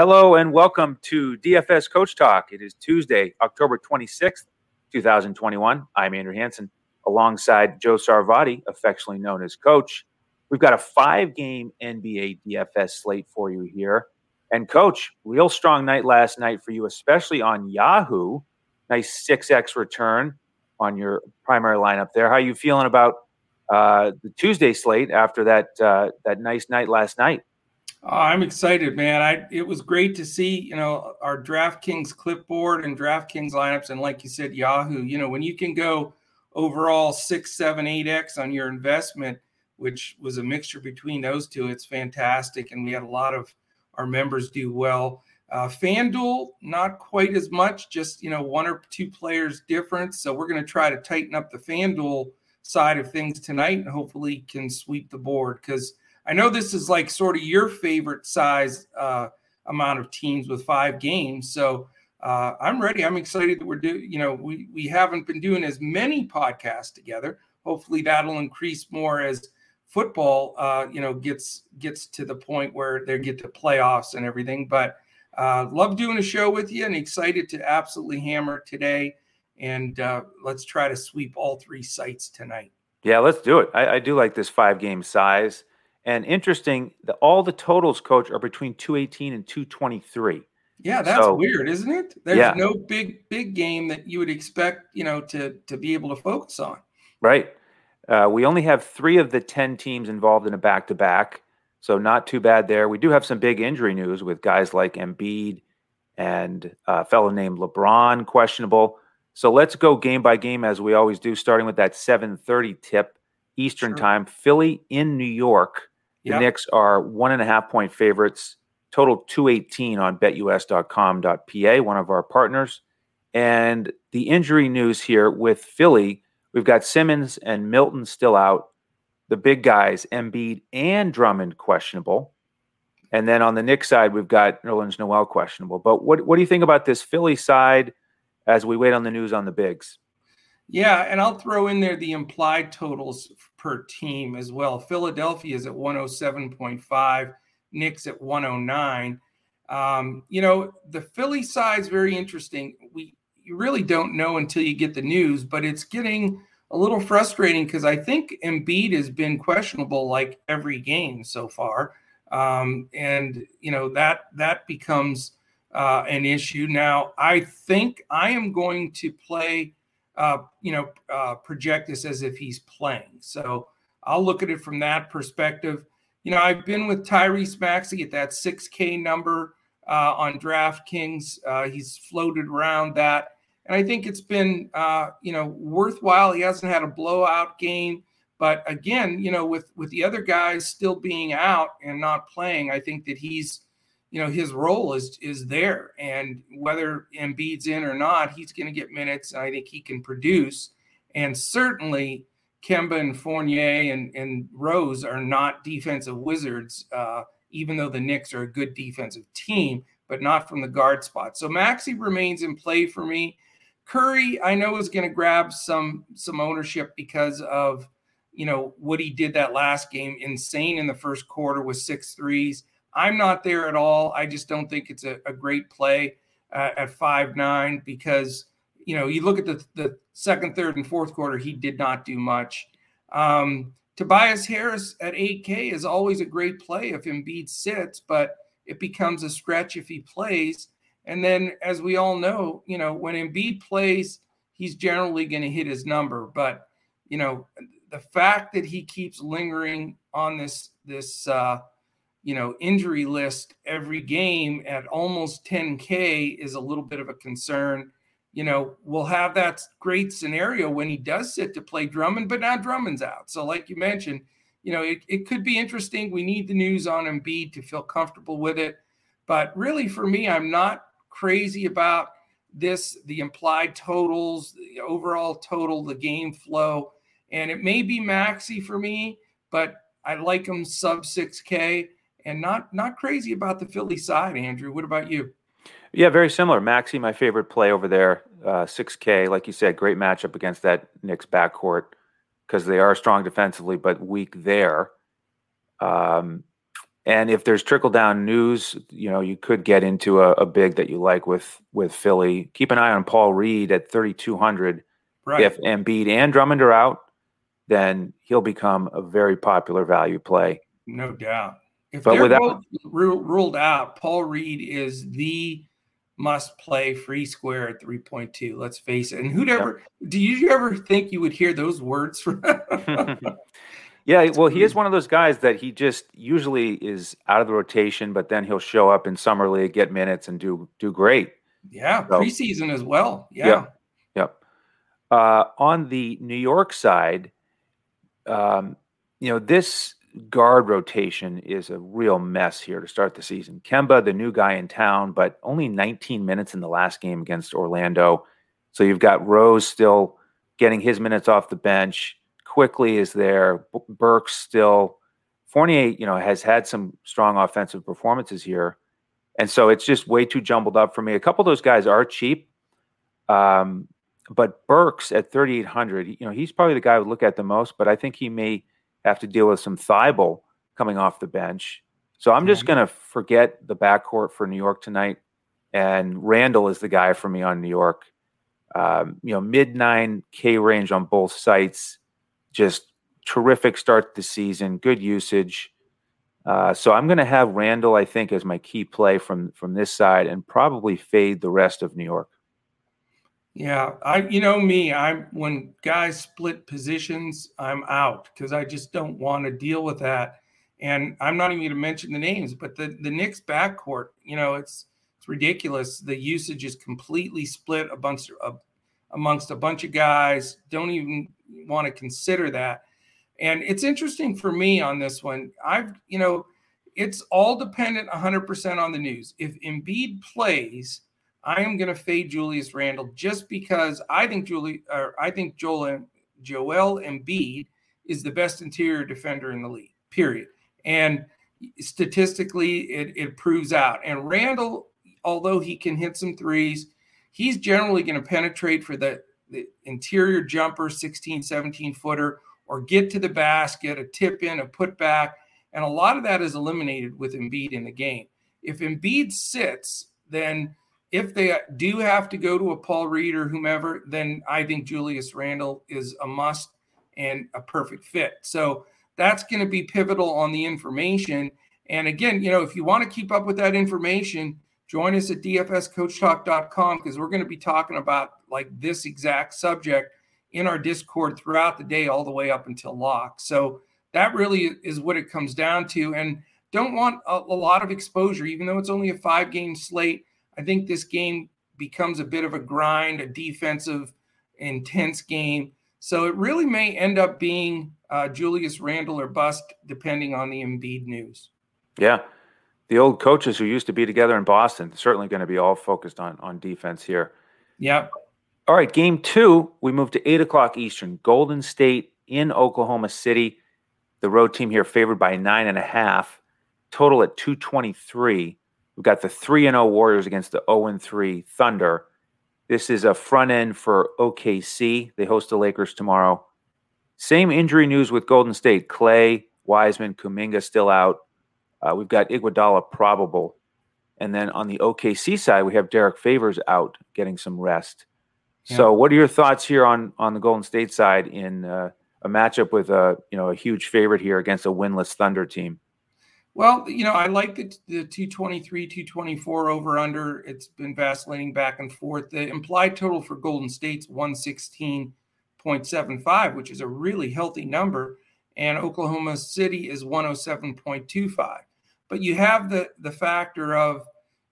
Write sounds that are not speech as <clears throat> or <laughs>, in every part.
Hello and welcome to DFS Coach Talk. It is Tuesday, October 26th, 2021. I'm Andrew Hanson alongside Joe Sarvati, affectionately known as Coach. We've got a five game NBA DFS slate for you here. And, Coach, real strong night last night for you, especially on Yahoo. Nice 6x return on your primary lineup there. How are you feeling about uh, the Tuesday slate after that, uh, that nice night last night? Oh, I'm excited, man. I it was great to see, you know, our DraftKings clipboard and DraftKings lineups, and like you said, Yahoo. You know, when you can go overall six, seven, eight x on your investment, which was a mixture between those two, it's fantastic. And we had a lot of our members do well. Uh, FanDuel, not quite as much, just you know, one or two players difference. So we're going to try to tighten up the FanDuel side of things tonight, and hopefully can sweep the board because I know this is like sort of your favorite size uh, amount of teams with five games. So uh, I'm ready. I'm excited that we're doing. You know, we we haven't been doing as many podcasts together. Hopefully, that'll increase more as football, uh, you know, gets gets to the point where they get to playoffs and everything. But uh, love doing a show with you, and excited to absolutely hammer today. And uh, let's try to sweep all three sites tonight. Yeah, let's do it. I, I do like this five game size. And interesting, the, all the totals, coach, are between 218 and 223. Yeah, that's so, weird, isn't it? There's yeah. no big big game that you would expect, you know, to to be able to focus on. Right. Uh, we only have three of the 10 teams involved in a back to back. So not too bad there. We do have some big injury news with guys like Embiid and a fellow named LeBron questionable. So let's go game by game as we always do, starting with that 7:30 tip Eastern sure. time. Philly in New York the yep. Knicks are one and a half point favorites, total 218 on betus.com.pa, one of our partners. And the injury news here with Philly, we've got Simmons and Milton still out. The big guys, Embiid and Drummond, questionable. And then on the Knicks side, we've got Nerlens Noel questionable. But what, what do you think about this Philly side as we wait on the news on the bigs? Yeah, and I'll throw in there the implied totals per team as well. Philadelphia is at 107.5, Knicks at 109. Um, you know, the Philly side is very interesting. We you really don't know until you get the news, but it's getting a little frustrating because I think Embiid has been questionable like every game so far, um, and you know that that becomes uh, an issue. Now, I think I am going to play uh, you know, uh, project this as if he's playing. So I'll look at it from that perspective. You know, I've been with Tyrese Maxey at that 6K number uh, on DraftKings. Uh, he's floated around that. And I think it's been, uh, you know, worthwhile. He hasn't had a blowout game. But again, you know, with with the other guys still being out and not playing, I think that he's you know his role is is there, and whether Embiid's in or not, he's going to get minutes, I think he can produce. And certainly, Kemba and Fournier and and Rose are not defensive wizards, uh, even though the Knicks are a good defensive team, but not from the guard spot. So Maxey remains in play for me. Curry, I know is going to grab some some ownership because of you know what he did that last game, insane in the first quarter with six threes. I'm not there at all. I just don't think it's a, a great play uh, at five nine because you know you look at the the second, third, and fourth quarter. He did not do much. Um, Tobias Harris at 8K is always a great play if Embiid sits, but it becomes a stretch if he plays. And then, as we all know, you know when Embiid plays, he's generally going to hit his number. But you know the fact that he keeps lingering on this this uh, you know, injury list every game at almost 10K is a little bit of a concern. You know, we'll have that great scenario when he does sit to play Drummond, but now Drummond's out. So, like you mentioned, you know, it, it could be interesting. We need the news on Embiid to feel comfortable with it. But really, for me, I'm not crazy about this, the implied totals, the overall total, the game flow. And it may be Maxey for me, but I like him sub 6K and not not crazy about the Philly side. Andrew, what about you? Yeah, very similar. Maxey, my favorite play over there, uh, 6K. Like you said, great matchup against that Knicks backcourt because they are strong defensively but weak there. Um, And if there's trickle down news, you know, you could get into a, a, big that you like with with Philly. Keep an eye on Paul Reed at 3,200. Right. If Embiid and Drummond are out, then he'll become a very popular value play. No doubt. If but they're without, ruled out, Paul Reed is the must play free square at 3.2. Let's face it. And who'd ever, yep. do you ever think you would hear those words from? <laughs> yeah, well, he is <laughs> one of those guys that he just usually is out of the rotation, but then he'll show up in summer league, get minutes, and do do great. Yeah, so, preseason as well. Yeah. Yep. yep. Uh, on the New York side, um, you know, this guard rotation is a real mess here to start the season. Kemba, the new guy in town, but only 19 minutes in the last game against Orlando. So you've got Rose still getting his minutes off the bench. Quickley is there. Burks still. Fournier, you know, has had some strong offensive performances here. And so it's just way too jumbled up for me. A couple of those guys are cheap. Um, but Burks at 3,800, you know, he's probably the guy I would look at the most, but I think he may – have to deal with some Thibault coming off the bench. So I'm just going to forget the backcourt for New York tonight. And Randle is the guy for me on New York. Um, you know, mid 9K range on both sites. Just terrific start to the season, good usage. Uh, so I'm going to have Randle, I think, as my key play from from this side, and probably fade the rest of New York. Yeah, I you know me, I'm when guys split positions, I'm out because I just don't want to deal with that. And I'm not even going to mention the names, but the the Knicks backcourt, you know, it's it's ridiculous. The usage is completely split a bunch uh, of amongst a bunch of guys. Don't even want to consider that. And it's interesting for me on this one. I've you know, it's all dependent 100% on the news. If Embiid plays I am going to fade Julius Randle just because I think Julie or I think Joel Joel Embiid is the best interior defender in the league. Period. And statistically, it, it proves out. And Randle, although he can hit some threes, he's generally going to penetrate for the, the interior jumper, 16, 17 footer, or get to the basket, a tip in, a putback. And a lot of that is eliminated with Embiid in the game. If Embiid sits, then if they do have to go to a Paul Reed or whomever, then I think Julius Randle is a must and a perfect fit. So that's going to be pivotal on the information. And again, you know, if you want to keep up with that information, join us at dfscoachtalk.com because we're going to be talking about like this exact subject in our Discord throughout the day, all the way up until lock. So that really is what it comes down to. And don't want a, a lot of exposure, even though it's only a five game slate I think this game becomes a bit of a grind, a defensive, intense game. So it really may end up being uh, Julius Randle or bust, depending on the Embiid news. Yeah. The old coaches who used to be together in Boston certainly going to be all focused on on defense here. Yeah. All right, game two, we move to eight o'clock Eastern. Golden State in Oklahoma City. The road team here favored by nine and a half. Total at 223. We've got the 3 0 Warriors against the 0 3 Thunder. This is a front end for OKC. They host the Lakers tomorrow. Same injury news with Golden State. Clay, Wiseman, Kuminga still out. Uh, we've got Iguodala probable. And then on the OKC side, we have Derrick Favors out getting some rest. Yeah. So, what are your thoughts here on on the Golden State side in uh, a matchup with a you know a huge favorite here against a winless Thunder team? Well, you know, I like the, the 223, 224 over under. It's been vacillating back and forth. The implied total for Golden State's 116.75, which is a really healthy number. And Oklahoma City is 107.25. But you have the the factor of,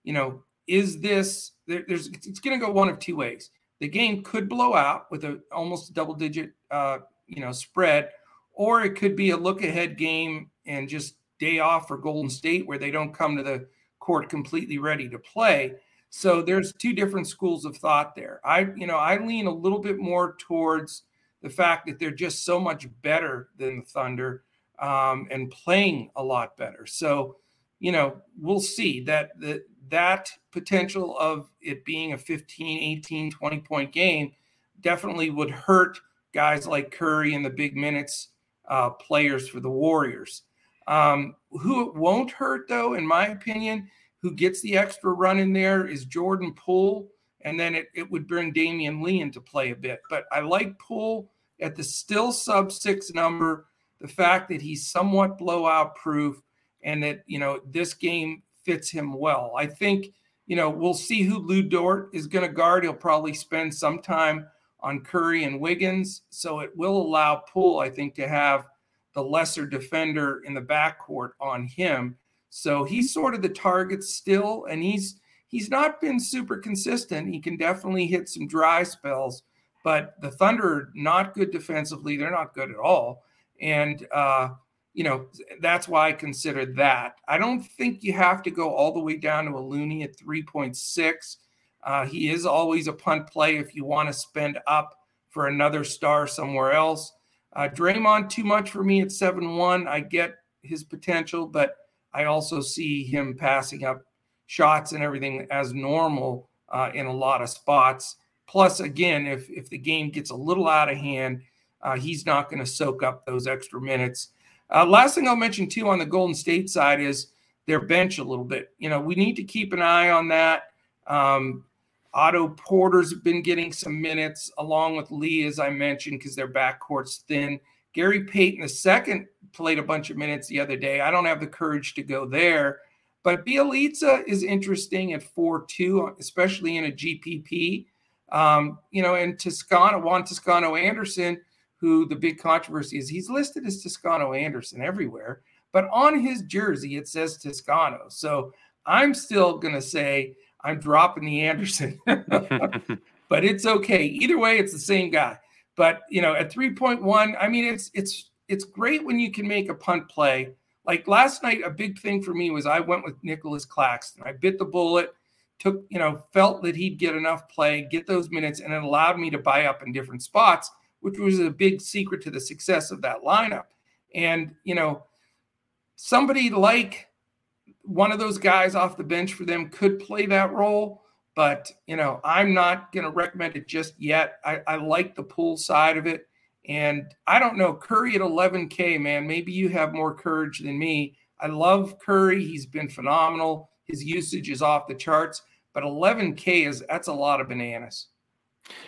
you know, is this there, there's it's going to go one of two ways. The game could blow out with a almost double digit uh, you know spread, or it could be a look ahead game and just day off for Golden State where they don't come to the court completely ready to play. So there's two different schools of thought there. I, you know, I lean a little bit more towards the fact that they're just so much better than the Thunder um, and playing a lot better. So, you know, we'll see that that that potential of it being a 15, 18, 20 point game definitely would hurt guys like Curry and the big minutes uh, players for the Warriors. Um, who it won't hurt, though, in my opinion, who gets the extra run in there is Jordan Poole. And then it, it would bring Damion Lee into play a bit. But I like Poole at the still sub six number. The fact that he's somewhat blowout proof and that, you know, this game fits him well. I think, you know, we'll see who Lu Dort is going to guard. He'll probably spend some time on Curry and Wiggins. So it will allow Poole, I think, to have the lesser defender in the backcourt on him. So he's sort of the target still, and he's he's not been super consistent. He can definitely hit some dry spells, but the Thunder are not good defensively. They're not good at all. And uh, you know, that's why I consider that. I don't think you have to go all the way down to a Looney at 3.6. Uh, he is always a punt play if you want to spend up for another star somewhere else. Uh, Draymond, too much for me at 7 1. I get his potential, but I also see him passing up shots and everything as normal uh, in a lot of spots. Plus, again, if, if the game gets a little out of hand, uh, he's not going to soak up those extra minutes. Uh, last thing I'll mention, too, on the Golden State side is their bench a little bit. You know, we need to keep an eye on that. Um, Otto Porter's been getting some minutes along with Lee, as I mentioned, because their backcourt's thin. Gary Payton II played a bunch of minutes the other day. I don't have the courage to go there. But Bjelica is interesting at 4 2, especially in a GPP. Um, you know, and Toscano, Juan Toscano Anderson, who the big controversy is, he's listed as Toscano Anderson everywhere, but on his jersey it says Toscano. So I'm still going to say I'm dropping the Anderson, <laughs> but it's okay. Either way, it's the same guy. But you know, at 3.1, I mean, it's it's it's great when you can make a punt play. Like last night, a big thing for me was I went with Nicolas Claxton. I bit the bullet, took you know, felt that he'd get enough play, get those minutes, and it allowed me to buy up in different spots, which was a big secret to the success of that lineup. And you know, somebody like one of those guys off the bench for them could play that role. But, you know, I'm not going to recommend it just yet. I, I like the Poole side of it. And I don't know, Curry at 11K, man, maybe you have more courage than me. I love Curry. He's been phenomenal. His usage is off the charts, but 11K is that's a lot of bananas.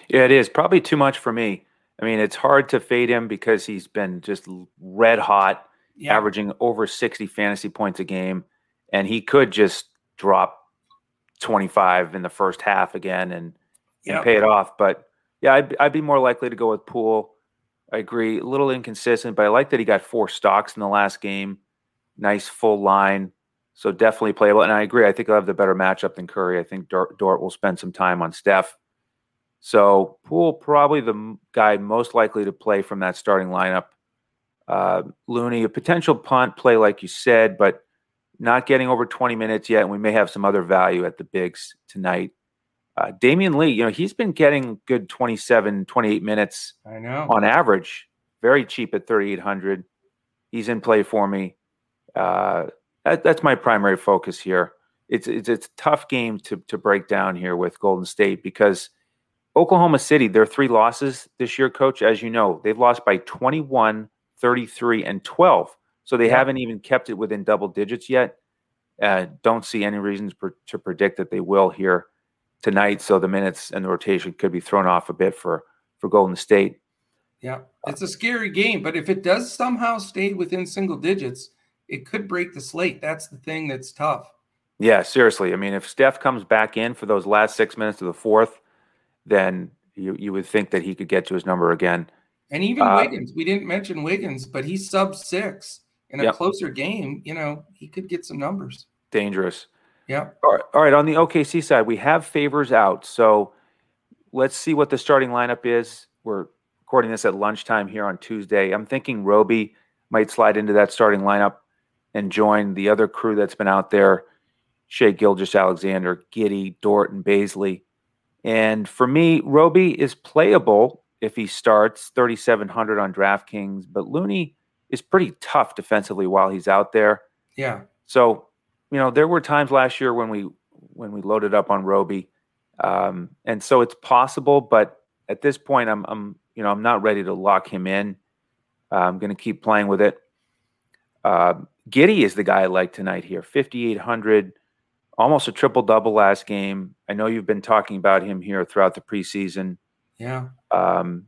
Yeah, it is. Probably too much for me. I mean, it's hard to fade him because he's been just red hot, yeah. averaging over 60 fantasy points a game and he could just drop 25 in the first half again and, yep. and pay it off. But yeah, I'd, I'd be more likely to go with Poole. I agree. A little inconsistent, but I like that he got four stocks in the last game. Nice full line. So definitely playable. And I agree. I think I'll have the better matchup than Curry. I think Dort, Dort will spend some time on Steph. So Poole probably the guy most likely to play from that starting lineup. Uh, Looney, a potential punt play, like you said, but not getting over 20 minutes yet, and we may have some other value at the bigs tonight. Uh, Damion Lee, you know, he's been getting good 27, 28 minutes I know. on average, very cheap at 3,800. He's in play for me. Uh, that, that's my primary focus here. It's, it's, it's a tough game to, to break down here with Golden State because Oklahoma City, their three losses this year, coach, as you know, they've lost by 21, 33, and 12. So they yeah. haven't even kept it within double digits yet. Uh, don't see any reasons per, to predict that they will here tonight. So the minutes and the rotation could be thrown off a bit for for Golden State. Yeah, it's a scary game, but if it does somehow stay within single digits, it could break the slate. That's the thing that's tough. Yeah, seriously. I mean, if Steph comes back in for those last six minutes of the fourth, then you you would think that he could get to his number again. And even uh, Wiggins, we didn't mention Wiggins, but he's sub six in a yep. closer game, you know, he could get some numbers. Dangerous. Yeah. All right. All right. On the OKC side, we have favors out. So let's see what the starting lineup is. We're recording this at lunchtime here on Tuesday. I'm thinking Roby might slide into that starting lineup and join the other crew that's been out there Shai Gilgeous-Alexander, Giddey, Dort, and Bazley. And for me, Roby is playable if he starts 3,700 on DraftKings, but Looney is pretty tough defensively while he's out there. Yeah. So, you know, there were times last year when we when we loaded up on Roby, um, and so it's possible. But at this point, I'm I'm you know I'm not ready to lock him in. Uh, I'm going to keep playing with it. Uh, Giddey is the guy I like tonight here. 5,800, almost a triple double last game. I know you've been talking about him here throughout the preseason. Yeah. Um,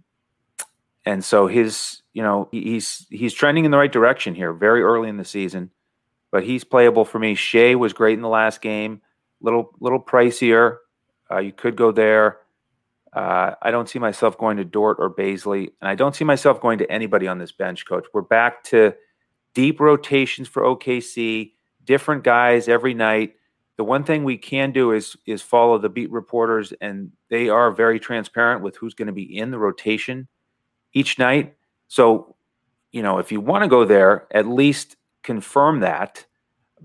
and so his, you know, he's he's trending in the right direction here, very early in the season, but he's playable for me. Shai was great in the last game, little little pricier. Uh, you could go there. Uh, I don't see myself going to Dort or Bazley, and I don't see myself going to anybody on this bench, coach. We're back to deep rotations for OKC, different guys every night. The one thing we can do is is follow the beat reporters, and they are very transparent with who's going to be in the rotation each night. So, you know, if you want to go there, at least confirm that.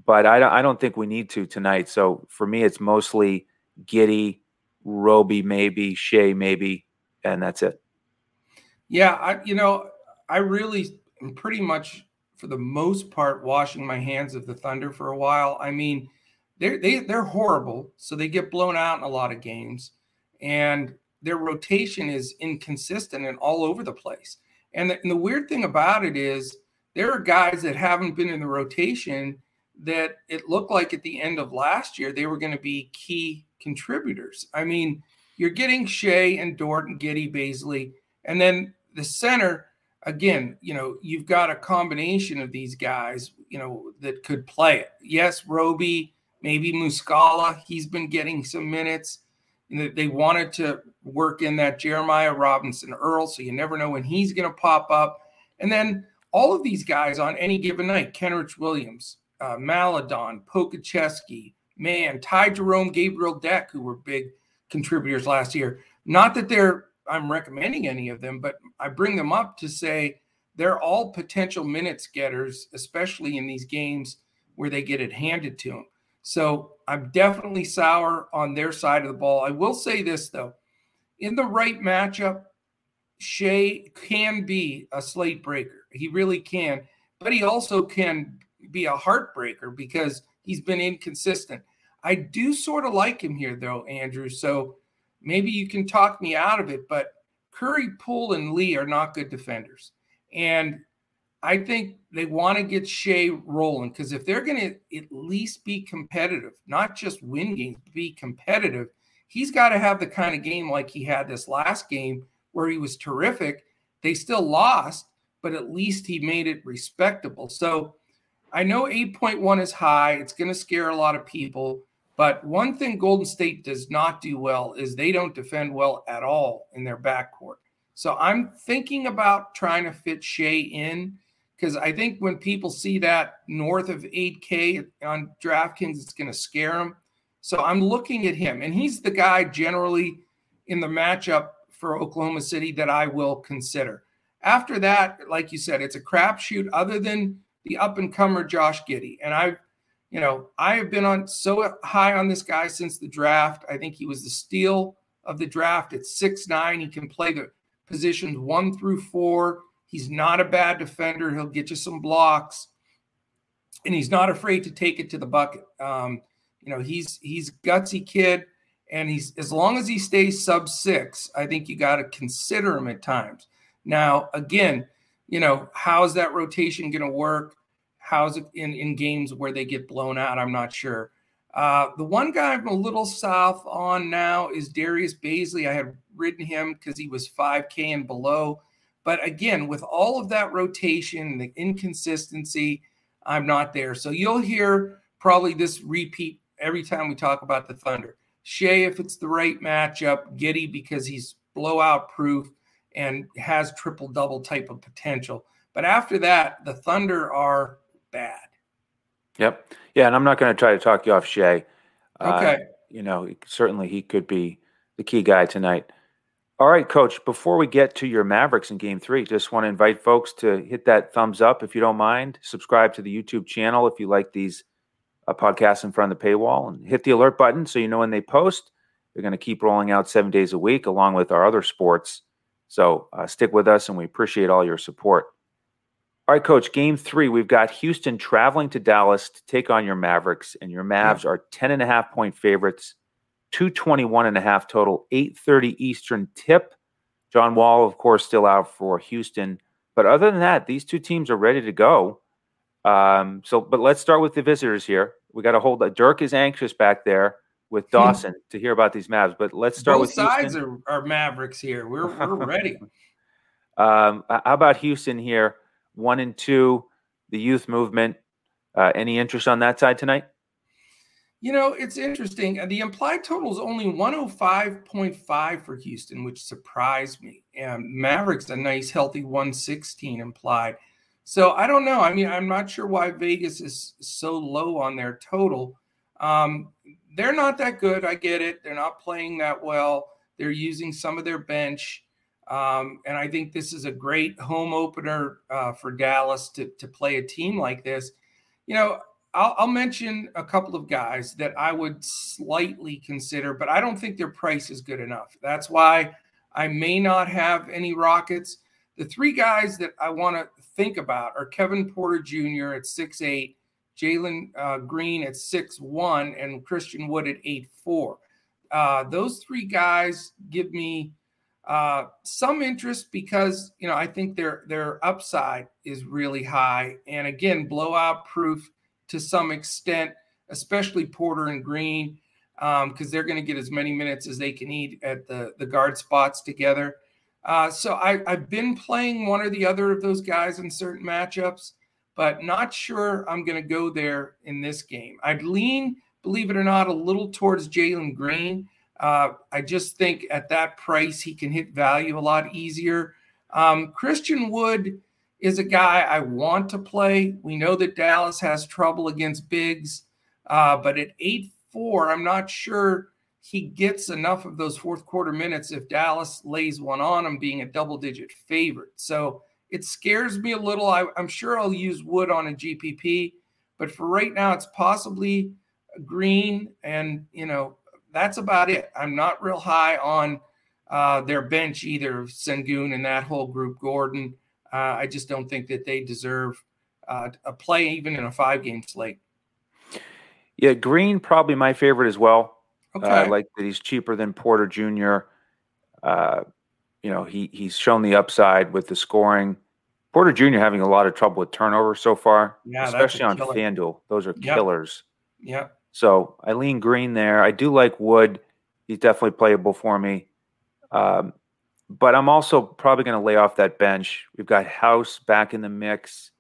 But I, I don't think we need to tonight. So for me, it's mostly Giddey, Roby, maybe Shai, maybe, and that's it. Yeah, I you know I really am pretty much for the most part washing my hands of the Thunder for a while. I mean, they're they, they're horrible, so they get blown out in a lot of games, and their rotation is inconsistent and all over the place. And the, and the weird thing about it is there are guys that haven't been in the rotation that it looked like at the end of last year they were going to be key contributors. I mean, you're getting Shai and Dort and Giddey Bazley, and then the center again. You know, you've got a combination of these guys. You know that could play it. Yes, Roby, maybe Muscala. He's been getting some minutes. They wanted to work in that Jeremiah Robinson Earl, so you never know when he's going to pop up. And then all of these guys on any given night, Kenrich Williams, uh, Maledon, Pokusevski, man, Ty Jerome, Gabriel Deck, who were big contributors last year. Not that they're I'm recommending any of them, but I bring them up to say they're all potential minutes getters, especially in these games where they get it handed to them. So I'm definitely sour on their side of the ball. I will say this though, in the right matchup, Shai can be a slate breaker. He really can, but he also can be a heartbreaker because he's been inconsistent. I do sort of like him here, though, Andrew. So maybe you can talk me out of it. But Curry, Poole, and Lee are not good defenders. And I think they want to get Shai rolling because if they're going to at least be competitive, not just win games, be competitive, he's got to have the kind of game like he had this last game where he was terrific. They still lost, but at least he made it respectable. So I know 8.1 is high. It's going to scare a lot of people. But one thing Golden State does not do well is they don't defend well at all in their backcourt. So I'm thinking about trying to fit Shai in because I think when people see that north of 8K on DraftKings, it's going to scare them. So I'm looking at him, and he's the guy generally in the matchup for Oklahoma City that I will consider. After that, like you said, it's a crapshoot other than the up and comer Josh Giddey. And I, you know, I have been on so high on this guy since the draft. I think he was the steal of the draft at six nine. He can play the positions one through four. He's not a bad defender. He'll get you some blocks, and he's not afraid to take it to the bucket. Um, you know, he's he's gutsy kid, and he's as long as he stays sub six, I think you got to consider him at times. Now, again, you know, how's that rotation going to work? How's it in, in games where they get blown out? I'm not sure. Uh, the one guy I'm a little south on now is Darius Bazley. I had ridden him because he was 5K and below. But again, with all of that rotation, the inconsistency, I'm not there. So you'll hear probably this repeat every time we talk about the Thunder. Shai, if it's the right matchup, Giddey because he's blowout proof and has triple double type of potential. But after that, the Thunder are bad. Yep. Yeah, and I'm not going to try to talk you off Shai. Uh, okay. Uh, you know, certainly he could be the key guy tonight. All right, coach, before we get to your Mavericks in game three, just want to invite folks to hit that thumbs up if you don't mind. Subscribe to the YouTube channel if you like these uh, podcasts in front of the paywall and hit the alert button so you know when they post. They're going to keep rolling out seven days a week along with our other sports. So uh, stick with us and we appreciate all your support. All right, coach, game three, we've got Houston traveling to Dallas to take on your Mavericks, and your Mavs yeah. are 10 and a half point favorites, 221 and a half total, 830 Eastern tip. John Wall, of course, still out for Houston. But other than that, these two teams are ready to go. Um, so, but let's start with the visitors here. We got to hold. Uh, Dirk is anxious back there with Dawson to hear about these Mavs. But let's start with Both with sides are, are Mavericks here. We're we're ready. <laughs> um, how about Houston here? One and two, the youth movement. Uh, any interest on that side tonight? You know, it's interesting. The implied total is only 105.5 for Houston, which surprised me. And Mavericks, a nice, healthy 116 implied. So I don't know. I mean, I'm not sure why Vegas is so low on their total. Um, they're not that good. I get it. They're not playing that well. They're using some of their bench. Um, and I think this is a great home opener uh, for Dallas to, to play a team like this. You know, I'll, I'll, mention a couple of guys that I would slightly consider, but I don't think their price is good enough. That's why I may not have any Rockets. The three guys that I want to think about are Kevin Porter Jr. at six eight, Jalen uh, Green at six one, and Christian Wood at eight four. Uh, those three guys give me uh, some interest because you know I think their their upside is really high, and again, blowout proof to some extent, especially Porter and Green, because um, they're going to get as many minutes as they can eat at the, the guard spots together. Uh, so I, I've been playing one or the other of those guys in certain matchups, but not sure I'm going to go there in this game. I'd lean, believe it or not, a little towards Jalen Green. Uh, I just think at that price, he can hit value a lot easier. Um, Christian Wood is a guy I want to play. We know that Dallas has trouble against bigs, uh, but at 8 4, I'm not sure he gets enough of those fourth quarter minutes if Dallas lays one on him, being a double digit favorite. So it scares me a little. I, am sure I'll use Wood on a GPP, but for right now, it's possibly Green. And, you know, that's about it. I'm not real high on uh, their bench either, Sengun and that whole group, Gordon. Uh, I just don't think that they deserve uh, a play even in a five game slate. Yeah, Green probably my favorite as well. Okay. Uh, I like that he's cheaper than Porter Jr. Uh, you know, he he's shown the upside with the scoring. Porter Jr. having a lot of trouble with turnover so far, yeah, especially on FanDuel. Those are yep. killers. Yeah. So Eileen Green there. I do like Wood. He's definitely playable for me. Um, but I'm also probably going to lay off that bench. We've got House back in the mix,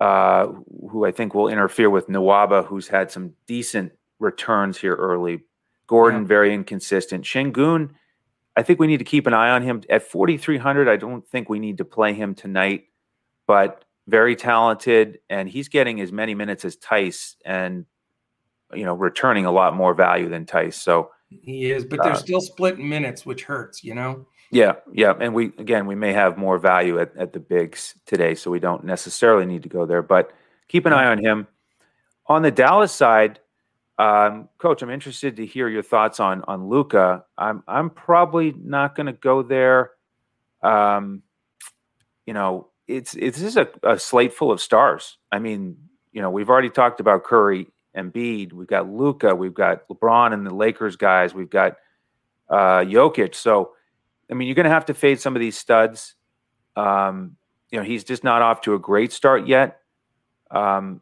uh, who I think will interfere with Nwaba, who's had some decent returns here early. Gordon, yeah. very inconsistent. Sengun, I think we need to keep an eye on him. At 4,300, I don't think we need to play him tonight, but very talented. And he's getting as many minutes as Theis and, you know, returning a lot more value than Theis. So he is, but they're uh, still split minutes, which hurts, you know? Yeah, yeah, and we again we may have more value at, at the bigs today, so we don't necessarily need to go there. But keep an eye on him. On the Dallas side, um, Coach, I'm interested to hear your thoughts on on Luka. I'm I'm probably not going to go there. Um, you know, it's it's is a, a slate full of stars. I mean, you know, we've already talked about Curry and Embiid. We've got Luka. We've got LeBron and the Lakers guys. We've got uh, Jokic. So I mean, you're going to have to fade some of these studs. Um, you know, he's just not off to a great start yet. Um,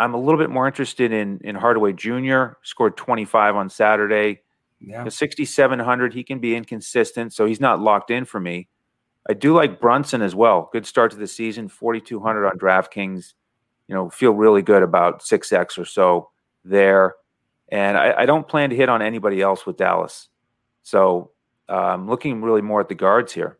I'm a little bit more interested in in Hardaway Jr. Scored 25 on Saturday. Yeah, 6,700. He can be inconsistent, so he's not locked in for me. I do like Brunson as well. Good start to the season. 4,200 on DraftKings. You know, feel really good about six X or so there. And I, I don't plan to hit on anybody else with Dallas. So um, looking really more at the guards here.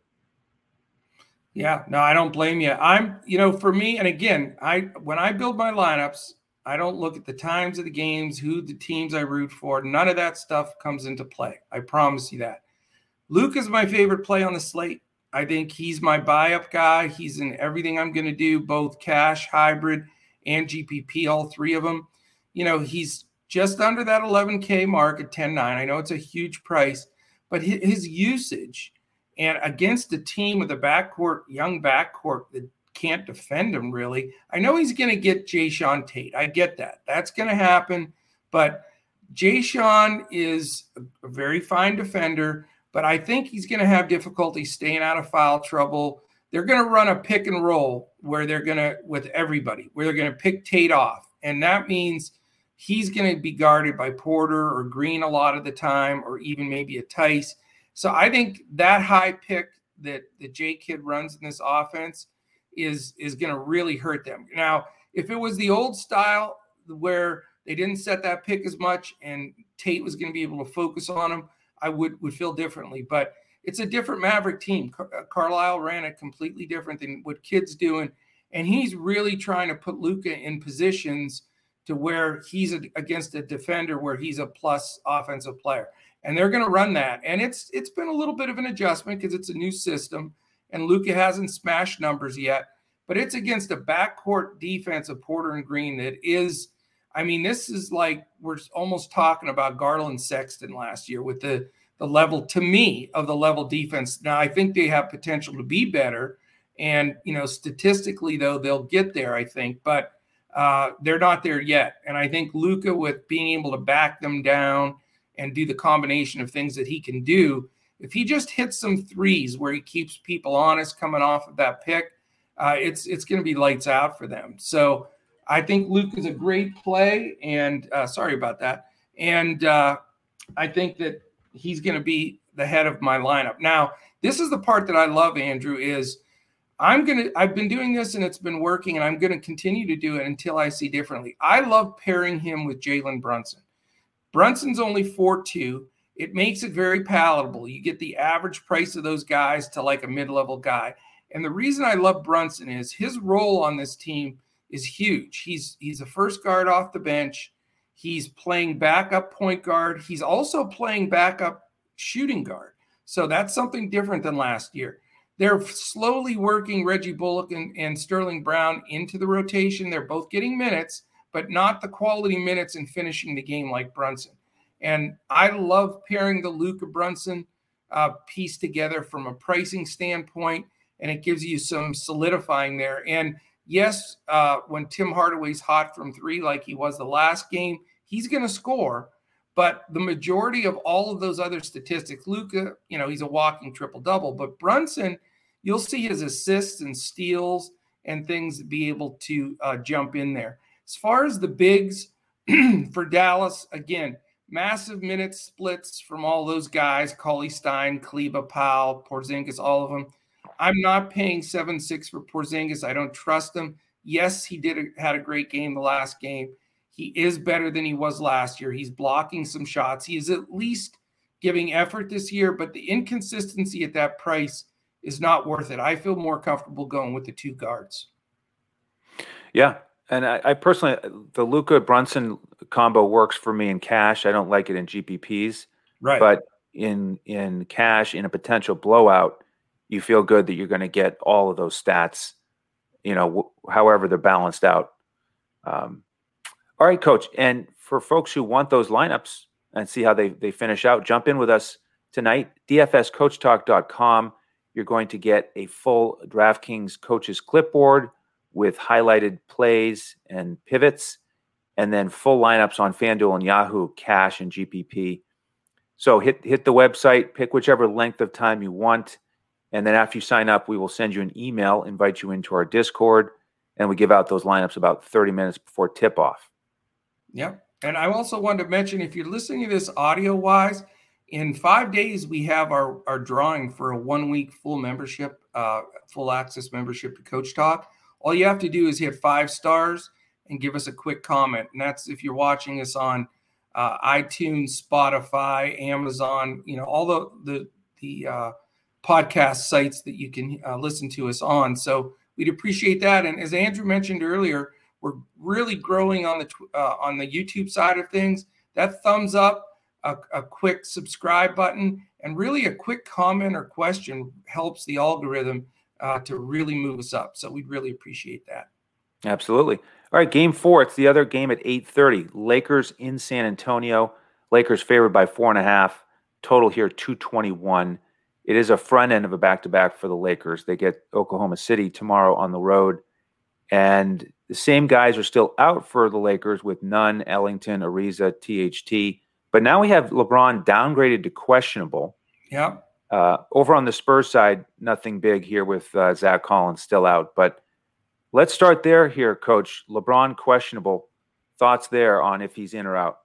Yeah, no, I don't blame you. I'm, you know, for me, and again, I when I build my lineups, I don't look at the times of the games, who the teams I root for. None of that stuff comes into play. I promise you that. Luka is my favorite play on the slate. I think he's my buy up guy. He's in everything I'm going to do, both cash, hybrid, and GPP, all three of them. You know, he's just under that 11K mark at 10.9. I know it's a huge price, but his usage and against a team with a backcourt, young backcourt that can't defend him really. I know he's going to get Jae'Sean Tate. I get that. That's going to happen. But Jae'Sean is a very fine defender, but I think he's going to have difficulty staying out of foul trouble. they're going to run a pick and roll where they're going to with everybody, where they're going to pick Tate off, and that means he's going to be guarded by Porter or Green a lot of the time, or even maybe a Theis. So I think that high pick that the J Kidd runs in this offense is is going to really hurt them. Now, if it was the old style where they didn't set that pick as much and Tate was going to be able to focus on him, I would would feel differently. But it's a different Maverick team. Car- uh, Carlisle ran it completely different than what Kidd's doing, and he's really trying to put Luka in positions to where he's a, against a defender where he's a plus offensive player, and they're going to run that. And it's it's been a little bit of an adjustment because it's a new system, and Luka hasn't smashed numbers yet, but it's against a backcourt defense of Porter and Green that is. I mean, this is like we're almost talking about Garland Sexton last year with the the level to me of the level defense. Now I think they have potential to be better, and you know statistically though they'll get there. I think, but uh, they're not there yet. And I think Luka, with being able to back them down and do the combination of things that he can do. If he just hits some threes where he keeps people honest coming off of that pick, uh, it's it's going to be lights out for them. So I think Luka is a great play, and uh, sorry about that. And uh, I think that he's going to be the head of my lineup. Now, this is the part that I love, Andrew, is I'm going to, I've been doing this and it's been working and I'm going to continue to do it until I see differently. I love pairing him with Jalen Brunson. Brunson's only 4 2. It makes it very palatable. You get the average price of those guys to like a mid level guy. And the reason I love Brunson is his role on this team is huge. He's he's a first guard off the bench. He's playing backup point guard. He's also playing backup shooting guard. So that's something different than last year. They're slowly working Reggie Bullock and, and Sterling Brown into the rotation. They're both getting minutes, but not the quality minutes and finishing the game like Brunson. And I love pairing the Luka Brunson uh, piece together from a pricing standpoint, and it gives you some solidifying there. And yes, uh, when Tim Hardaway's hot from three, like he was the last game, he's going to score. But the majority of all of those other statistics, Luka, you know, he's a walking triple double. But Brunson, you'll see his assists and steals and things be able to uh, jump in there. As far as the bigs <clears throat> for Dallas, again, massive minute splits from all those guys: Cauley Stein, Kleber, Powell, Porzingis, all of them. I'm not paying seven six for Porzingis. I don't trust him. Yes, he did a, had a great game the last game, he is better than he was last year. He's blocking some shots. He is at least giving effort this year, but the inconsistency at that price is not worth it. I feel more comfortable going with the two guards. Yeah. And I, I personally, the Luka Brunson combo works for me in cash. I don't like it in GPPs. Right. But in in cash, in a potential blowout, you feel good that you're going to get all of those stats, you know, however they're balanced out. Um, all right, coach. And for folks who want those lineups and see how they, they finish out, jump in with us tonight. DFSCoachTalk.com. You're going to get a full DraftKings coaches clipboard with highlighted plays and pivots, and then full lineups on FanDuel and Yahoo, Cash and GPP. So hit hit the website, pick whichever length of time you want, and then after you sign up, we will send you an email, invite you into our Discord, and we give out those lineups about 30 minutes before tip off. Yep. And I also wanted to mention if you're listening to this audio wise, in five days we have our, our drawing for a one week full membership, uh, full access membership to Coach Talk. All you have to do is hit five stars and give us a quick comment. And that's if you're watching us on uh, iTunes, Spotify, Amazon, you know, all the the the uh, podcast sites that you can uh, listen to us on. So we'd appreciate that. And as Andrew mentioned earlier, we're really growing on the uh, on the YouTube side of things. That thumbs up, a, a quick subscribe button, and really a quick comment or question helps the algorithm uh, to really move us up. So we'd really appreciate that. Absolutely. All right, game four. It's the other game at 8:30. Lakers in San Antonio. Lakers favored by four and a half. Total here 221. It is a front end of a back-to-back for the Lakers. They get Oklahoma City tomorrow on the road. And the same guys are still out for the Lakers with Nunn, Ellington, Ariza, THT. But now we have LeBron downgraded to questionable. Yeah. Uh, over on the Spurs side, nothing big here with uh, Zach Collins still out. But let's start there here, Coach. LeBron questionable. Thoughts there on if he's in or out?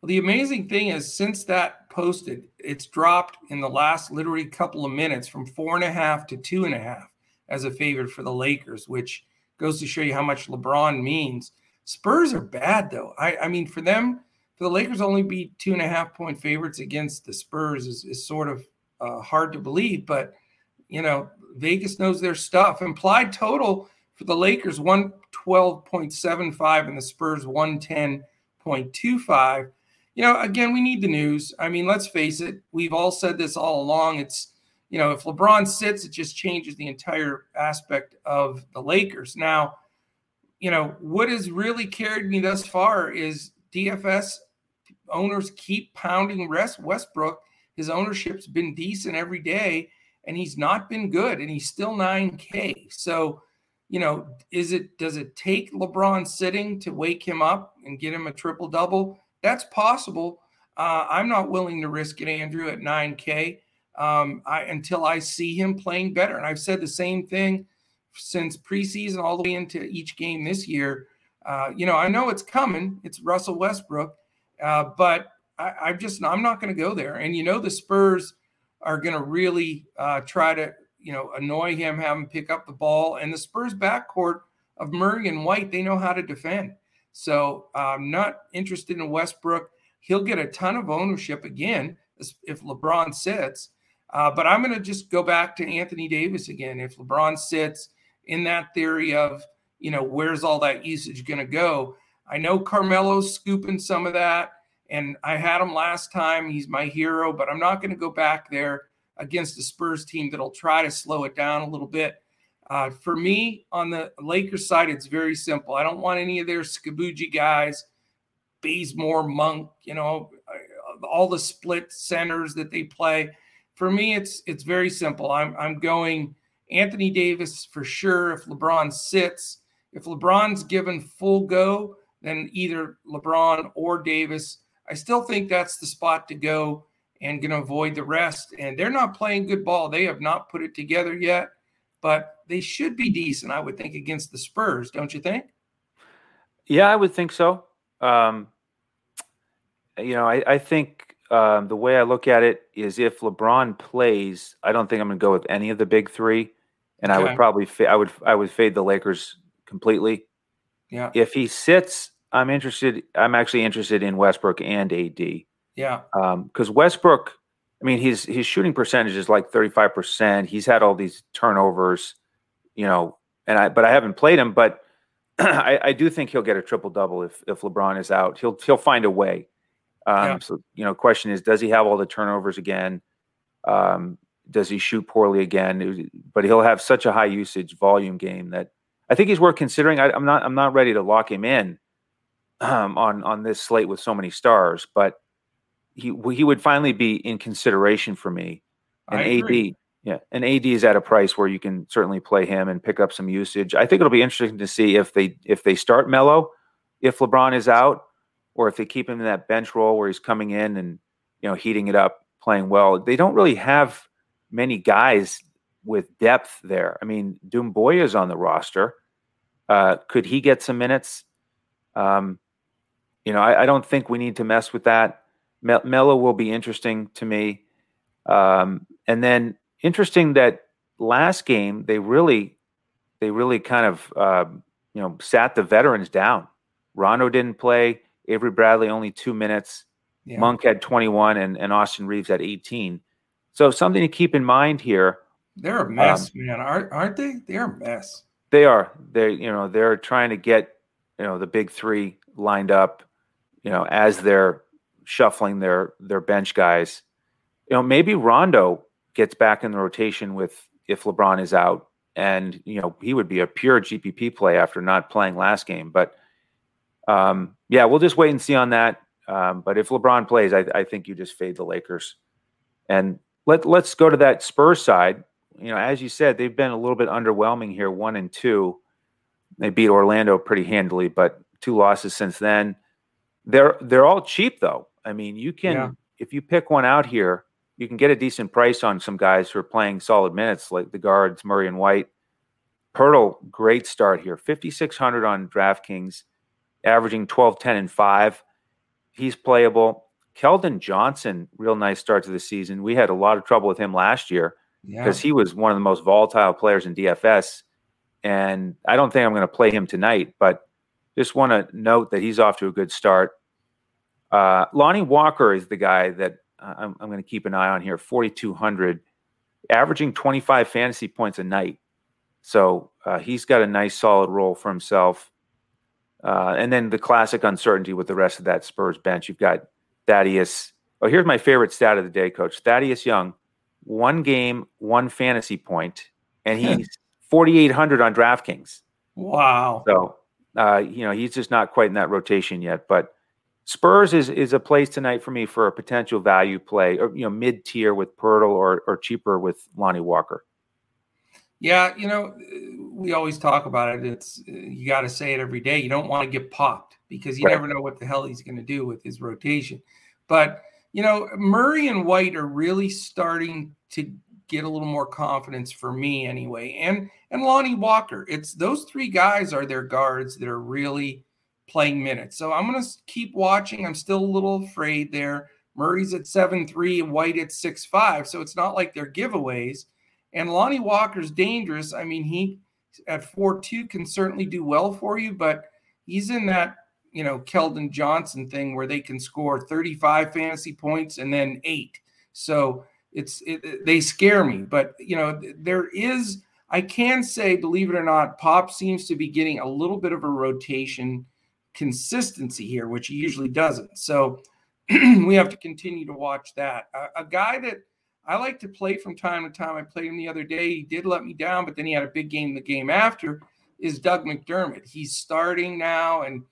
Well, the amazing thing is, since that posted, it's dropped in the last literally couple of minutes from four and a half to two and a half as a favorite for the Lakers, which goes to show you how much LeBron means. Spurs are bad, though. I, I mean, for them, for the Lakers only be two and a half point favorites against the Spurs is, is sort of uh, hard to believe, but you know, Vegas knows their stuff. Implied total for the Lakers 112.75 and the Spurs 110.25. You know, again, we need the news. I mean, let's face it, we've all said this all along. It's, you know, if LeBron sits, it just changes the entire aspect of the Lakers. Now, you know, what has really carried me thus far is DFS owners keep pounding Westbrook his ownership's been decent every day, and he's not been good, and he's still 9K. So, you know, is it does it take LeBron sitting to wake him up and get him a triple double? That's possible. Uh, I'm not willing to risk it, Andrew, at 9K um, I, until I see him playing better. And I've said the same thing since preseason all the way into each game this year. Uh, you know, I know it's coming. It's Russell Westbrook, uh, but I, am just I'm not going to go there. And you know the Spurs are going to really uh, try to you know annoy him, have him pick up the ball. And the Spurs backcourt of Murray and White, they know how to defend. So I'm not interested in Westbrook. He'll get a ton of ownership again if LeBron sits. Uh, but I'm going to just go back to Anthony Davis again. If LeBron sits in that theory of, you know, where's all that usage going to go? I know Carmelo's scooping some of that. And I had him last time. He's my hero, but I'm not going to go back there against the Spurs team that'll try to slow it down a little bit. Uh, for me, on the Lakers side, it's very simple. I don't want any of their Skabuji guys, Bazemore, Monk, you know, uh, all the split centers that they play. For me, it's it's very simple. I'm I'm going Anthony Davis for sure. If LeBron sits, if LeBron's given full go, then either LeBron or Davis I still think that's the spot to go and going to avoid the rest. And they're not playing good ball. They have not put it together yet, but they should be decent, I would think, against the Spurs, don't you think? Yeah, I would think so. Um, you know, I, I think um, the way I look at it is if LeBron plays, I don't think I'm going to go with any of the big three, and okay. I would probably fa- I would I would fade the Lakers completely. Yeah. If he sits, I'm interested. I'm actually interested in Westbrook and AD. Yeah. Because um, Westbrook, I mean, his his shooting percentage is like 35 percent. He's had all these turnovers, you know, and I but I haven't played him, but <clears throat> I, I do think he'll get a triple double if if LeBron is out. He'll he'll find a way. Um, yeah. So you know, question is, does he have all the turnovers again? Um, does he shoot poorly again? But he'll have such a high usage volume game that I think he's worth considering. I, I'm not I'm not ready to lock him in um, on on this slate with so many stars, but he he would finally be in consideration for me. And AD, yeah, and AD is at a price where you can certainly play him and pick up some usage. I think it'll be interesting to see if they if they start Melo, if LeBron is out, or if they keep him in that bench role where he's coming in and you know heating it up, playing well. They don't really have many guys with depth there. I mean, Doumbouya is on the roster. Uh, could he get some minutes? Um, you know, I, I, don't think we need to mess with that. Mel- Melo will be interesting to me. Um, and then interesting that last game they really, they really kind of, uh, you know, sat the veterans down. Rondo didn't play. Avery Bradley only two minutes. Yeah. Monk had 21 and, and Austin Reaves at 18. So something to keep in mind here. They're a mess, um, man, aren't, aren't they? They're a mess. They are. They, you know, they're trying to get, you know, the big three lined up you know, as they're shuffling their their bench guys. You know, maybe Rondo gets back in the rotation with if LeBron is out, and you know he would be a pure GPP play after not playing last game. But um, yeah, we'll just wait and see on that. Um, but if LeBron plays, I, I, think you just fade the Lakers. And let let's go to that Spurs side. You know, as you said, they've been a little bit underwhelming here, one and two. They beat Orlando pretty handily, but two losses since then. They're they're all cheap though. I mean, you can yeah. if you pick one out here, you can get a decent price on some guys who are playing solid minutes, like the guards Murray and White. Poeltl, great start here, 5600 on DraftKings, averaging 12, 10, and five. He's playable. Keldon Johnson, real nice start to the season. We had a lot of trouble with him last year because yeah. he was one of the most volatile players in DFS. And I don't think I'm going to play him tonight, but just want to note that he's off to a good start. Uh, Lonnie Walker is the guy that uh, I'm, I'm going to keep an eye on here, 4,200, averaging 25 fantasy points a night. So uh, he's got a nice solid role for himself. Uh, and then the classic uncertainty with the rest of that Spurs bench. You've got Thaddeus. Oh, here's my favorite stat of the day, coach. Thaddeus Young, one game, one fantasy point, and he's 4,800 on DraftKings. Wow. So, uh, you know, he's just not quite in that rotation yet. But Spurs is is a place tonight for me for a potential value play, or you know, mid tier with Poeltl or or cheaper with Lonnie Walker. Yeah, you know, we always talk about it. It's you got to say it every day. You don't want to get popped because you right. never know what the hell he's going to do with his rotation. But you know, Murray and White are really starting to get a little more confidence for me anyway. And and Lonnie Walker. It's those three guys are their guards that are really playing minutes. So I'm going to keep watching. I'm still a little afraid there. Murray's at 7-3 White at 6-5. So it's not like they're giveaways. And Lonnie Walker's dangerous. I mean, he at 4-2 can certainly do well for you, but he's in that, you know, Keldon Johnson thing where they can score 35 fantasy points and then eight. So it's it, they scare me. But you know, there is I can say, believe it or not, Pop seems to be getting a little bit of a rotation consistency here, which he usually doesn't. So <clears throat> we have to continue to watch that. A, a, guy that I like to play from time to time. I played him the other day. He did let me down, but then he had a big game the game after. Is Doug McDermott? He's starting now, and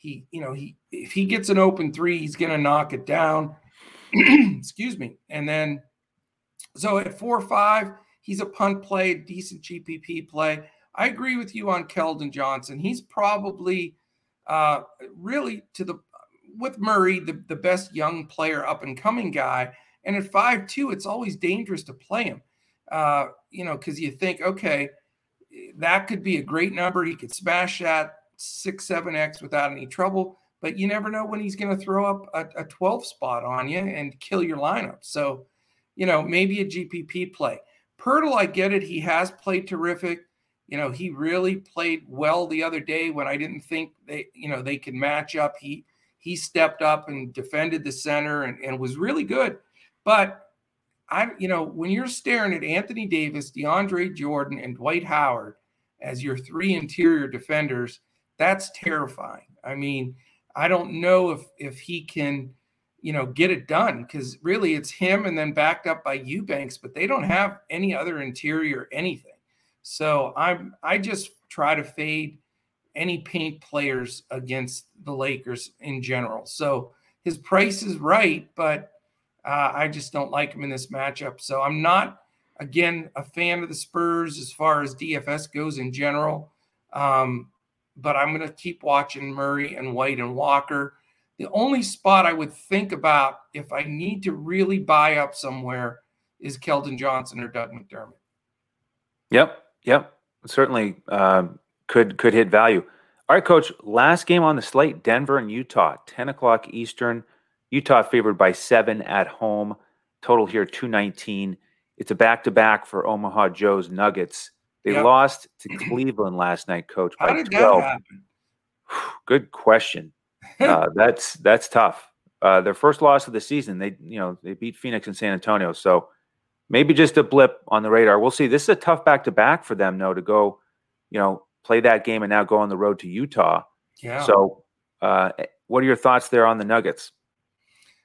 he, you know, he if he gets an open three, he's going to knock it down. <clears throat> Excuse me. And then, so at four or five, he's a punt play, decent GPP play. I agree with you on Keldon Johnson. He's probably uh, really to the with Murray, the, the best young player up and coming guy. And at five two, it's always dangerous to play him. Uh, you know, because you think, okay, that could be a great number. He could smash that six, seven X without any trouble. But you never know when he's going to throw up a, a 12 spot on you and kill your lineup. So, you know, maybe a GPP play. Poeltl, I get it. He has played terrific. You know, he really played well the other day when I didn't think they, you know, they could match up. He he stepped up and defended the center and, and was really good. But I, you know, when you're staring at Anthony Davis, DeAndre Jordan, and Dwight Howard as your three interior defenders, that's terrifying. I mean, I don't know if if he can, you know, get it done because really it's him and then backed up by Eubanks, but they don't have any other interior anything. So I'm I just try to fade any paint players against the Lakers in general. So his price is right, but uh, I just don't like him in this matchup. So I'm not again a fan of the Spurs as far as DFS goes in general. Um, but I'm going to keep watching Murray and White and Walker. The only spot I would think about if I need to really buy up somewhere is Keldon Johnson or Doug McDermott. Yep. Yep, certainly uh, could could hit value. All right, coach. Last game on the slate: Denver and Utah, ten o'clock Eastern. Utah favored by seven at home. Total here two nineteen. It's a back to back for Omaha Joe's Nuggets. They yep. lost to Cleveland last night, coach. How did 12. that happen? <sighs> Good question. <laughs> Uh, that's that's tough. Uh, their first loss of the season. They you know they beat Phoenix and San Antonio. So maybe just a blip on the radar. We'll see. This is a tough back to back for them, though, to go, you know, play that game and now go on the road to Utah. Yeah. So, uh, what are your thoughts there on the Nuggets?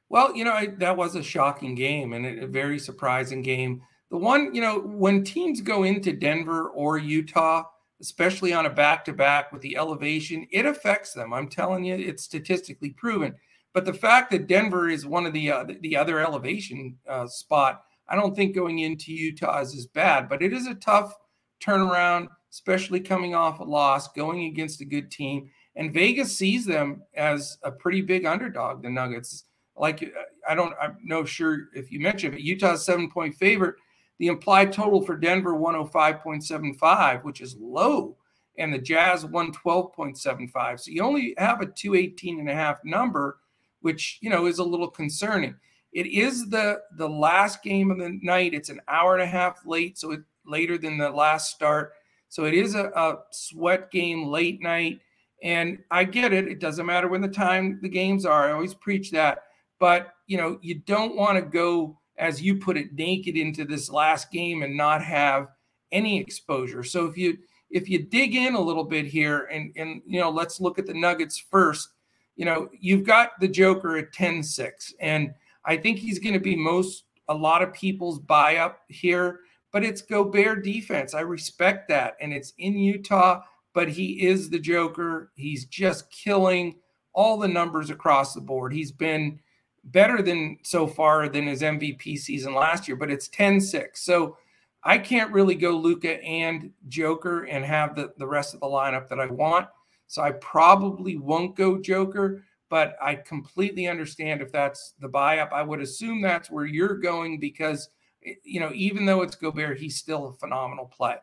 Well, you know, I, that was a shocking game and a, a very surprising game. The one, you know, when teams go into Denver or Utah, especially on a back to back with the elevation, it affects them. I'm telling you, it's statistically proven. But the fact that Denver is one of the uh, the other elevation uh, spot I don't think going into Utah is as bad, but it is a tough turnaround, especially coming off a loss, going against a good team. And Vegas sees them as a pretty big underdog, the Nuggets. like I don't I'm no sure if you mentioned but Utah's seven point favorite. The implied total for Denver 105.75, which is low, and the Jazz 112.75. So you only have a 218 and a half number, which you know is a little concerning. It is the the last game of the night. It's an hour and a half late, so it later than the last start. So it is a, a sweat game late night. And I get it. It doesn't matter when the time the games are. I always preach that. But you know, you don't want to go, as you put it, naked into this last game and not have any exposure. So if you if you dig in a little bit here and and you know, let's look at the Nuggets first. You know, you've got the Joker at 10-6, and I think he's going to be most a lot of people's buy up here but it's Gobert defense. I respect that. And it's in Utah, but he is the Joker. He's just killing all the numbers across the board. He's been better than so far than his MVP season last year, but it's 10 6. So I can't really go Luka and Joker and have the, the rest of the lineup that I want. So I probably won't go Joker, but I completely understand if that's the buy up. I would assume that's where you're going because you know, even though it's Gobert, he's still a phenomenal play.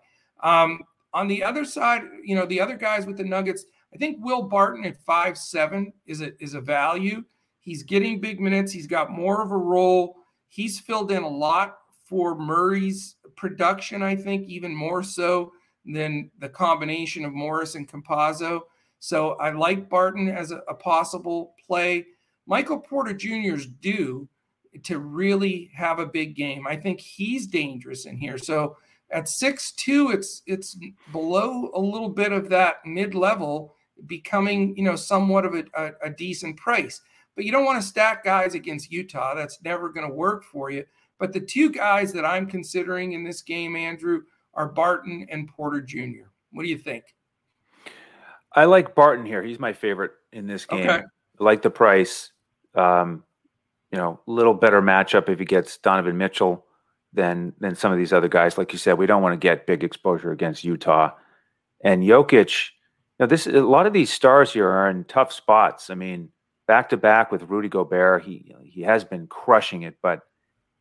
Um, on the other side, you know, the other guys with the Nuggets, I think Will Barton at five seven is a is a value. He's getting big minutes. He's got more of a role. He's filled in a lot for Murray's production. I think even more so than the combination of Morris and Campazzo. So I like Barton as a, a possible play. Michael Porter Jr.'s due to really have a big game. I think he's dangerous in here. So at six two, it's it's below a little bit of that mid level, becoming you know somewhat of a, a, a decent price. But you don't want to stack guys against Utah. That's never going to work for you. But the two guys that I'm considering in this game, Andrew, are Barton and Porter Jr. What do you think? I like Barton here. He's my favorite in this game. Okay. I like the price. Um, you know, a little better matchup if he gets Donovan Mitchell than than some of these other guys. Like you said, we don't want to get big exposure against Utah. And Jokic, you know, this a lot of these stars here are in tough spots. I mean, back to back with Rudy Gobert, he he has been crushing it, but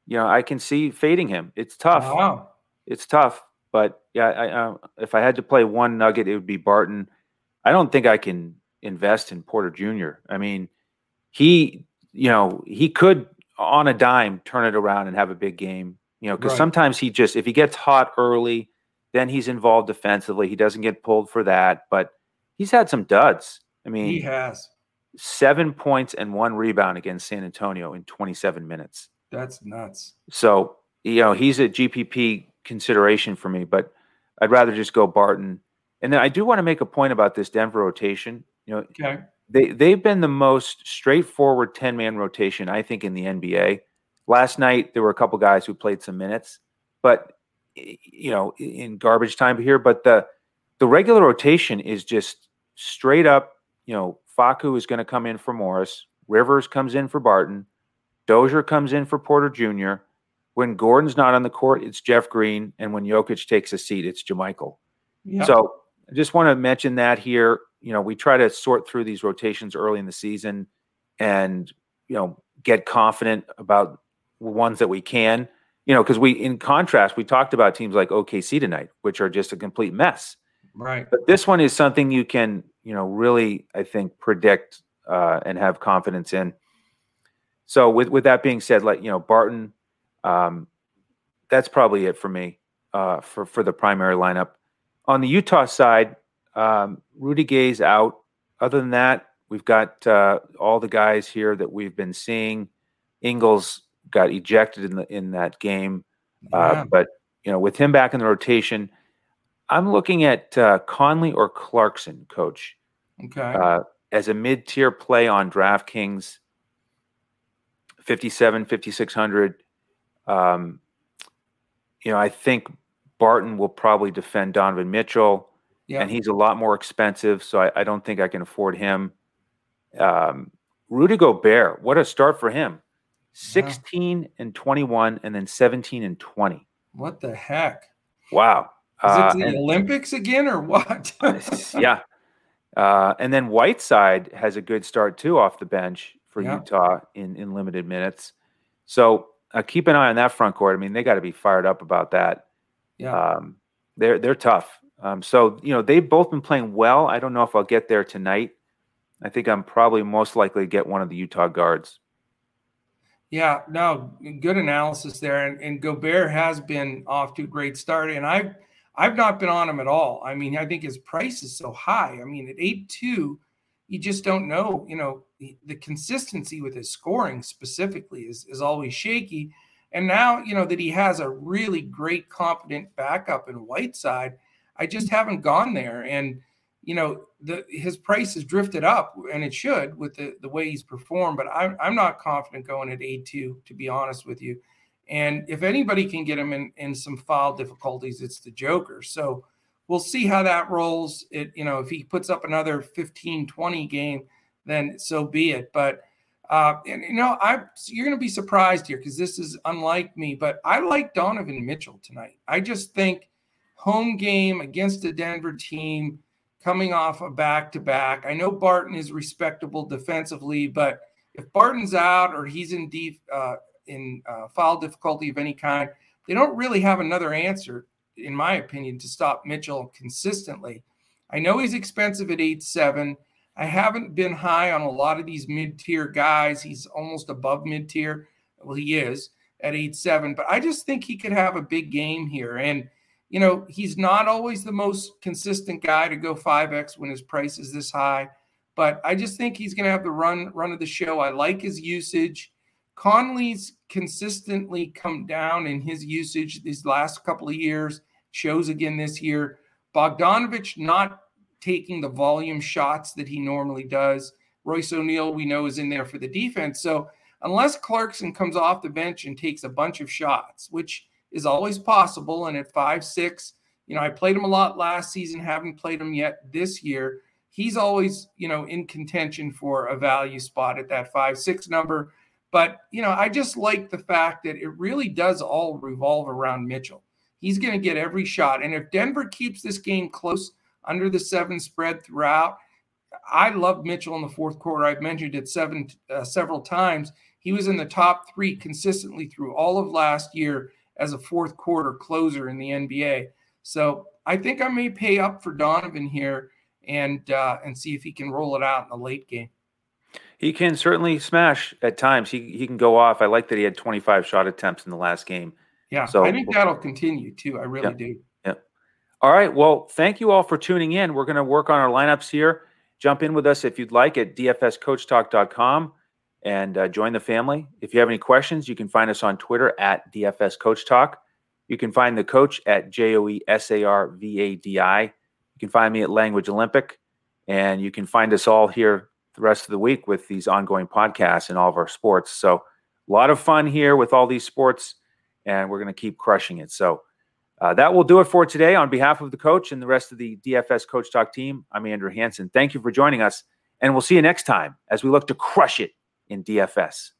you know, I can see fading him. It's tough. Wow. It's tough, but yeah, I, uh, if I had to play one nugget, it would be Barton. I don't think I can invest in Porter Jr. I mean, he you know, he could on a dime turn it around and have a big game. You know, because right. sometimes he just if he gets hot early, then he's involved defensively. He doesn't get pulled for that, but he's had some duds. I mean, he has seven points and one rebound against San Antonio in 27 minutes. That's nuts. So, you know, he's a GPP consideration for me, but I'd rather just go Barton. And then I do want to make a point about this Denver rotation. You know, okay they they've been the most straightforward 10 man rotation I think in the NBA. Last night there were a couple guys who played some minutes, but you know, in garbage time here, but the the regular rotation is just straight up, you know, Facu is going to come in for Morris, Rivers comes in for Barton, Dozier comes in for Porter Jr. When Gordon's not on the court, it's Jeff Green, and when Jokic takes a seat, it's JaMychal. Yep. So I just want to mention that here you know, we try to sort through these rotations early in the season and, you know, get confident about ones that we can, you know, because we, in contrast, we talked about teams like OKC tonight, which are just a complete mess. Right. But this one is something you can, you know, really, I think, predict uh, and have confidence in. So with with that being said, like you know, Barton, um, that's probably it for me uh, for for the primary lineup. On the Utah side, um, Rudy Gay's out. Other than that, we've got uh, all the guys here that we've been seeing. Ingles got ejected in the in that game, uh, yeah. but you know, with him back in the rotation, I'm looking at uh, Conley or Clarkson, coach. Okay. Uh, as a mid-tier play on DraftKings, 57, 5600. Um, you know, I think Barton will probably defend Donovan Mitchell yeah. and he's a lot more expensive, so I, I don't think I can afford him. Um, Rudy Gobert, what a start for him! Sixteen yeah. and twenty-one, and then seventeen and twenty. What the heck? Wow! Is uh, it the and, Olympics again, or what? <laughs> yeah. Uh, and then Whiteside has a good start too off the bench for yeah. Utah in in limited minutes. So uh, keep an eye on that front court. I mean, they got to be fired up about that. Yeah, um, they're they're tough. Um, so you know they've both been playing well. I don't know if I'll get there tonight. I think I'm probably most likely to get one of the Utah guards. Yeah, no, good analysis there. And, and Gobert has been off to a great start, and I've I've not been on him at all. I mean, I think his price is so high. I mean, at eight two, you just don't know. You know, the, consistency with his scoring specifically is is always shaky. And now, you know, that he has a really great, competent backup in Whiteside, I just haven't gone there. And you know, the his price has drifted up, and it should with the, the way he's performed. But I'm I'm not confident going at eight two, to be honest with you. And if anybody can get him in in some foul difficulties, it's the Joker. So we'll see how that rolls. It you know if he puts up another 15, 20 game, then so be it. But uh, and you know I you're going to be surprised here because this is unlike me. But I like Donovan Mitchell tonight. I just think home game against a Denver team coming off a back to back. I know Barton is respectable defensively, but if Barton's out or he's in deep uh, in uh, foul difficulty of any kind, they don't really have another answer, in my opinion, to stop Mitchell consistently. I know he's expensive at eight seven. I haven't been high on a lot of these mid tier guys. He's almost above mid tier. Well, he is at eight seven, but I just think he could have a big game here and you know, he's not always the most consistent guy to go 5x when his price is this high, but I just think he's going to have the run run of the show. I like his usage. Conley's consistently come down in his usage these last couple of years, shows again this year. Bogdanovich not taking the volume shots that he normally does. Royce O'Neale, we know, is in there for the defense. So unless Clarkson comes off the bench and takes a bunch of shots, which is always possible. And at five six, you know, I played him a lot last season, haven't played him yet this year. He's always, you know, in contention for a value spot at that five six number. But, you know, I just like the fact that it really does all revolve around Mitchell. He's going to get every shot. And if Denver keeps this game close under the seven spread throughout, I love Mitchell in the fourth quarter. I've mentioned it seven uh, several times. He was in the top three consistently through all of last year as a fourth quarter closer in the NBA. So I think I may pay up for Donovan here and uh, and see if he can roll it out in the late game. He can certainly smash at times. He he can go off. I like that he had 25 shot attempts in the last game. Yeah, so I think that'll continue too. I really yeah, do. Yeah. All right. Well, thank you all for tuning in. We're going to work on our lineups here. Jump in with us if you'd like at dfscoachtalk.com and uh, join the family. If you have any questions, you can find us on Twitter at DFS Coach Talk. You can find the coach at J O E S A R V A D I. You can find me at Language Olympic, and you can find us all here the rest of the week with these ongoing podcasts and all of our sports. So, a lot of fun here with all these sports, and we're going to keep crushing it. So, uh, that will do it for today. On behalf of the coach and the rest of the DFS Coach Talk team, I'm Andrew Hanson. Thank you for joining us, and we'll see you next time as we look to crush it in DFS.